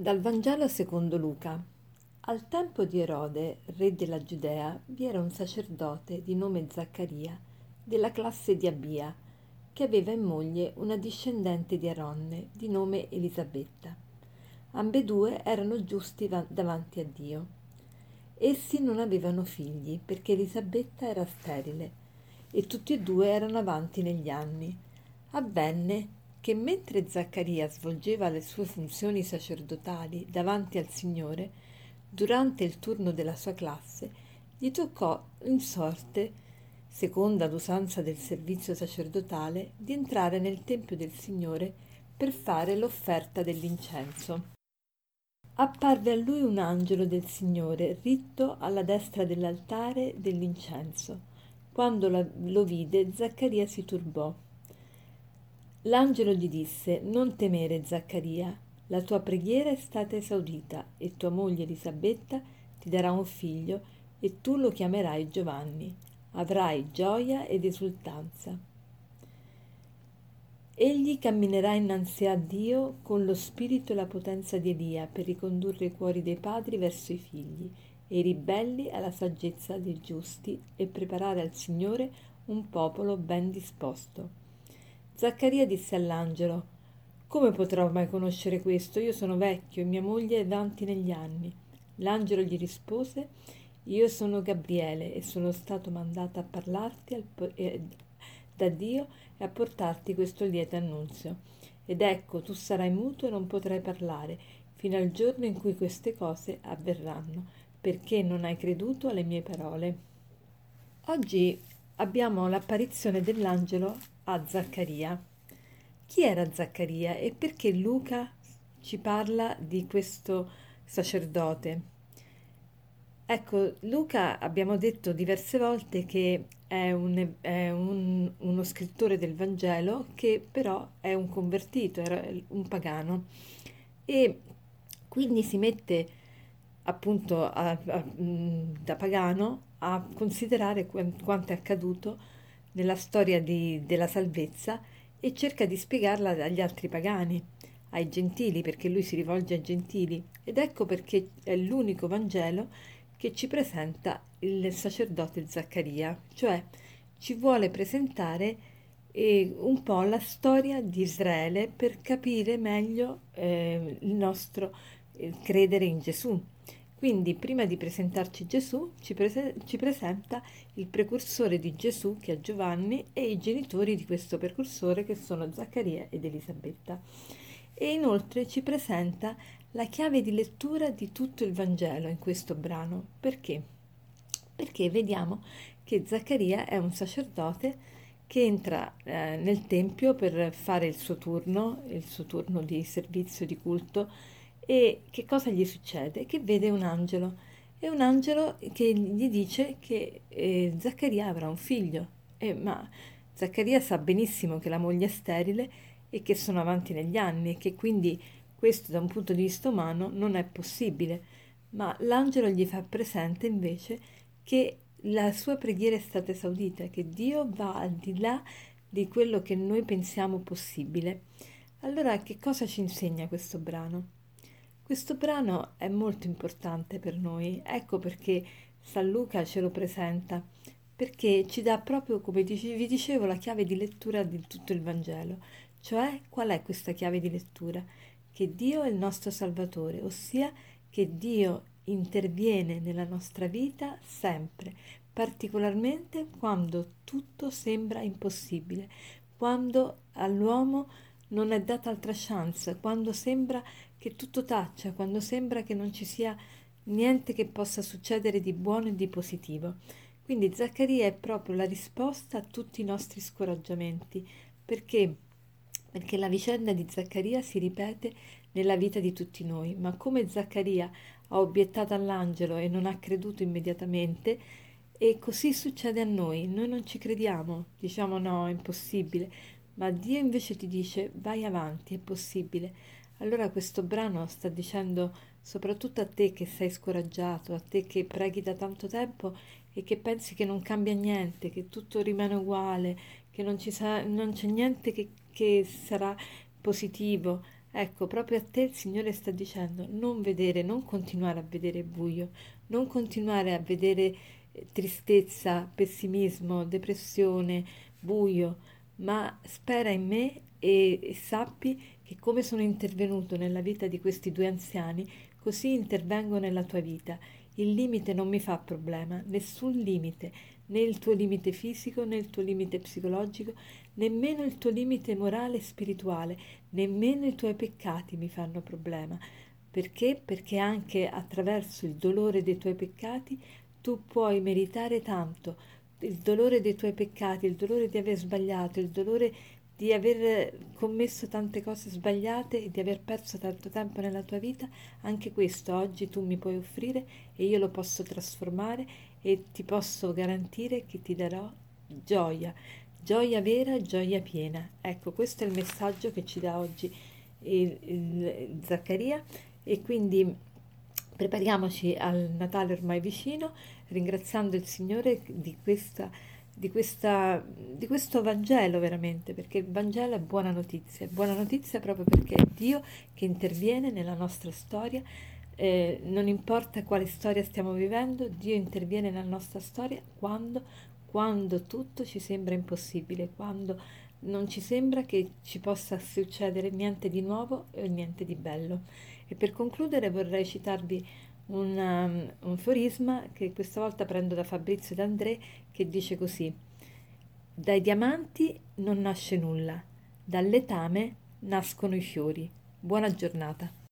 Dal Vangelo secondo Luca. Al tempo di Erode, re della Giudea, vi era un sacerdote di nome Zaccaria, della classe di Abia, che aveva in moglie una discendente di Aronne di nome Elisabetta. Ambedue erano giusti davanti a Dio. Essi non avevano figli perché Elisabetta era sterile e tutti e due erano avanti negli anni. Avvenne che mentre Zaccaria svolgeva le sue funzioni sacerdotali davanti al Signore, durante il turno della sua classe, gli toccò in sorte, seconda l'usanza del servizio sacerdotale, di entrare nel Tempio del Signore per fare l'offerta dell'incenso. Apparve a lui un angelo del Signore, ritto alla destra dell'altare dell'incenso. Quando lo vide, Zaccaria si turbò L'angelo gli disse, non temere Zaccaria, la tua preghiera è stata esaudita e tua moglie Elisabetta ti darà un figlio e tu lo chiamerai Giovanni. Avrai gioia ed esultanza. Egli camminerà innanzi a Dio con lo spirito e la potenza di Elia per ricondurre i cuori dei padri verso i figli e i ribelli alla saggezza dei giusti e preparare al Signore un popolo ben disposto. Zaccaria disse all'angelo Come potrò mai conoscere questo? Io sono vecchio e mia moglie è avanti negli anni. L'angelo gli rispose Io sono Gabriele e sono stato mandato a parlarti eh, da Dio e a portarti questo lieto annunzio. Ed ecco, tu sarai muto e non potrai parlare fino al giorno in cui queste cose avverranno, perché non hai creduto alle mie parole. Oggi abbiamo l'apparizione dell'angelo a Zaccaria. Chi era Zaccaria e perché Luca ci parla di questo sacerdote? Ecco, Luca abbiamo detto diverse volte che è, un, è un, uno scrittore del Vangelo che però è un convertito, era un pagano e quindi si mette appunto a, a, da pagano a considerare quanto è accaduto nella storia di, della salvezza e cerca di spiegarla agli altri pagani, ai gentili, perché lui si rivolge ai gentili. Ed ecco perché è l'unico Vangelo che ci presenta il sacerdote Zaccaria, cioè ci vuole presentare eh, un po' la storia di Israele per capire meglio eh, il nostro eh, credere in Gesù. Quindi prima di presentarci Gesù ci, prese- ci, presenta il precursore di Gesù che è Giovanni e i genitori di questo precursore che sono Zaccaria ed Elisabetta. E inoltre ci presenta la chiave di lettura di tutto il Vangelo in questo brano. Perché? Perché vediamo che Zaccaria è un sacerdote che entra eh, nel Tempio per fare il suo turno, il suo turno di servizio di culto e che cosa gli succede? Che vede un angelo. È un angelo che gli dice che eh, Zaccaria avrà un figlio. Eh, ma Zaccaria sa benissimo che la moglie è sterile e che sono avanti negli anni e che quindi questo da un punto di vista umano non è possibile. Ma l'angelo gli fa presente invece che la sua preghiera è stata esaudita, che Dio va al di là di quello che noi pensiamo possibile. Allora che cosa ci insegna questo brano? Questo brano è molto importante per noi, ecco perché San Luca ce lo presenta, perché ci dà proprio, come vi dicevo, la chiave di lettura di tutto il Vangelo. Cioè, qual è questa chiave di lettura? Che Dio è il nostro Salvatore, ossia che Dio interviene nella nostra vita sempre, particolarmente quando tutto sembra impossibile, quando all'uomo non è data altra chance, quando sembra che tutto taccia, quando sembra che non ci sia niente che possa succedere di buono e di positivo. Quindi Zaccaria è proprio la risposta a tutti i nostri scoraggiamenti, perché? Perché la vicenda di Zaccaria si ripete nella vita di tutti noi, ma come Zaccaria ha obiettato all'angelo e non ha creduto immediatamente, e così succede a noi, noi non ci crediamo, diciamo no, è impossibile, ma Dio invece ti dice vai avanti, è possibile. Allora questo brano sta dicendo soprattutto a te che sei scoraggiato, a te che preghi da tanto tempo e che pensi che non cambia niente, che tutto rimane uguale, che non, sa- non c'è niente che, che sarà positivo. Ecco, proprio a te il Signore sta dicendo non vedere, non continuare a vedere buio, non continuare a vedere eh, tristezza, pessimismo, depressione, buio, ma spera in me e, e sappi che come sono intervenuto nella vita di questi due anziani, così intervengo nella tua vita. Il limite non mi fa problema, nessun limite, né il tuo limite fisico, né il tuo limite psicologico, nemmeno il tuo limite morale e spirituale, nemmeno i tuoi peccati mi fanno problema. Perché? Perché anche attraverso il dolore dei tuoi peccati tu puoi meritare tanto. Il dolore dei tuoi peccati, il dolore di aver sbagliato, il dolore di aver commesso tante cose sbagliate e di aver perso tanto tempo nella tua vita, anche questo oggi tu mi puoi offrire e io lo posso trasformare e ti posso garantire che ti darò gioia, gioia vera, gioia piena. Ecco, questo è il messaggio che ci dà oggi il, il Zaccaria e quindi prepariamoci al Natale ormai vicino, ringraziando il Signore di questa di, questa, di questo Vangelo veramente, perché il Vangelo è buona notizia, è buona notizia proprio perché è Dio che interviene nella nostra storia, eh, non importa quale storia stiamo vivendo, Dio interviene nella nostra storia quando, quando tutto ci sembra impossibile, quando non ci sembra che ci possa succedere niente di nuovo e niente di bello. E per concludere vorrei citarvi un, um, un forisma che questa volta prendo da Fabrizio D'André che dice così dai diamanti non nasce nulla, dal letame nascono i fiori. Buona giornata.